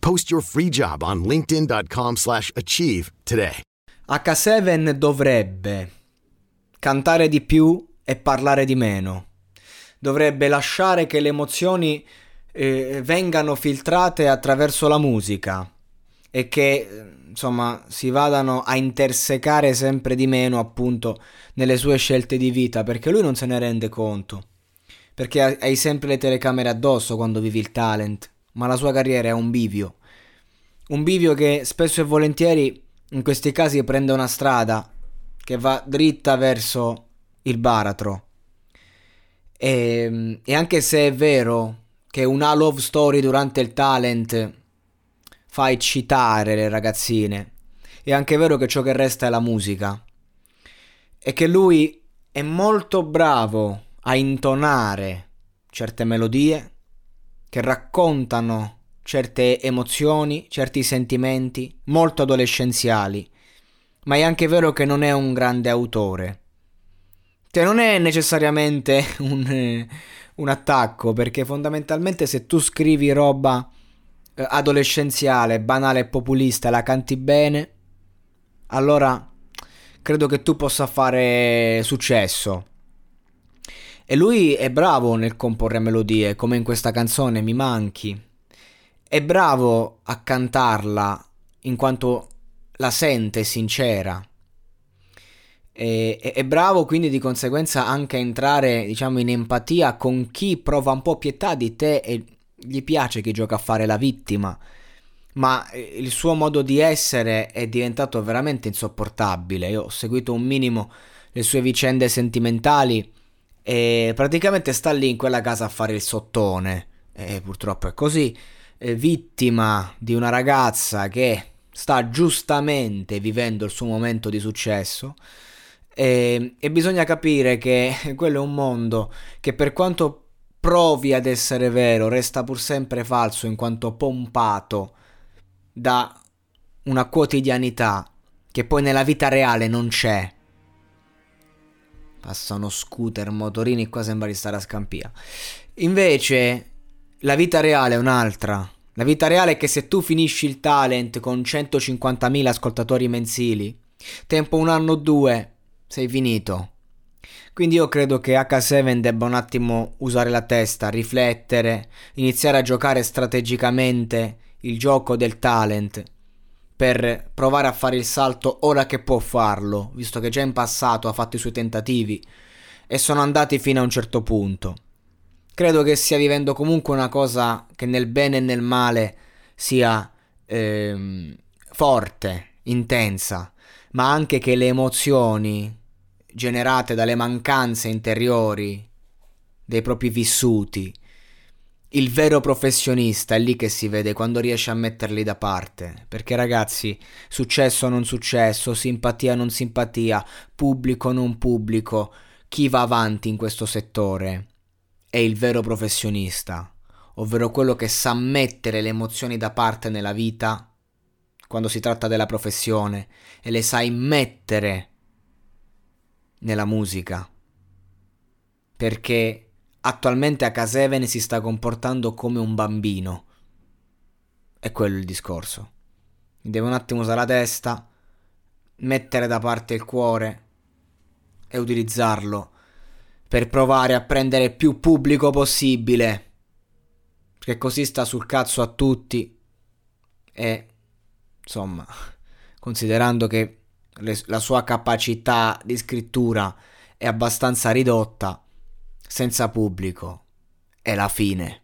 Post your free job on linkedin.com/achieve slash achieve today. H7 dovrebbe cantare di più e parlare di meno. Dovrebbe lasciare che le emozioni eh, vengano filtrate attraverso la musica e che insomma si vadano a intersecare sempre di meno appunto nelle sue scelte di vita perché lui non se ne rende conto perché hai sempre le telecamere addosso quando vivi il talent ma la sua carriera è un bivio un bivio che spesso e volentieri in questi casi prende una strada che va dritta verso il baratro e, e anche se è vero che una love story durante il talent fa eccitare le ragazzine. È anche vero che ciò che resta è la musica. E che lui è molto bravo a intonare certe melodie che raccontano certe emozioni, certi sentimenti molto adolescenziali. Ma è anche vero che non è un grande autore. Cioè non è necessariamente un, un attacco, perché fondamentalmente se tu scrivi roba eh, adolescenziale, banale e populista la canti bene, allora credo che tu possa fare successo. E lui è bravo nel comporre melodie, come in questa canzone Mi manchi. È bravo a cantarla in quanto la sente sincera. E, è bravo quindi di conseguenza anche a entrare, diciamo, in empatia con chi prova un po' pietà di te e gli piace che gioca a fare la vittima, ma eh, il suo modo di essere è diventato veramente insopportabile. Io ho seguito un minimo le sue vicende sentimentali e praticamente sta lì in quella casa a fare il sottone. E purtroppo è così. Vittima di una ragazza che sta giustamente vivendo il suo momento di successo. E, e bisogna capire che quello è un mondo che per quanto provi ad essere vero, resta pur sempre falso in quanto pompato da una quotidianità che poi nella vita reale non c'è. Passano scooter, motorini, qua sembra di stare a Scampia. Invece, la vita reale è un'altra. La vita reale è che se tu finisci il talent con 150.000 ascoltatori mensili, tempo un anno o due, sei finito. Quindi io credo che H7 debba un attimo usare la testa, riflettere, iniziare a giocare strategicamente il gioco del talent per provare a fare il salto ora che può farlo, visto che già in passato ha fatto i suoi tentativi e sono andati fino a un certo punto. Credo che stia vivendo comunque una cosa che nel bene e nel male sia ehm, forte, intensa, ma anche che le emozioni generate dalle mancanze interiori dei propri vissuti. Il vero professionista è lì che si vede quando riesce a metterli da parte. Perché ragazzi, successo o non successo, simpatia o non simpatia, pubblico o non pubblico, chi va avanti in questo settore è il vero professionista, ovvero quello che sa mettere le emozioni da parte nella vita quando si tratta della professione e le sai mettere nella musica. Perché attualmente a Casevene si sta comportando come un bambino. È quello il discorso. Deve un attimo usare la testa, mettere da parte il cuore e utilizzarlo per provare a prendere più pubblico possibile. Perché così sta sul cazzo a tutti. E insomma, considerando che le, la sua capacità di scrittura è abbastanza ridotta, senza pubblico è la fine.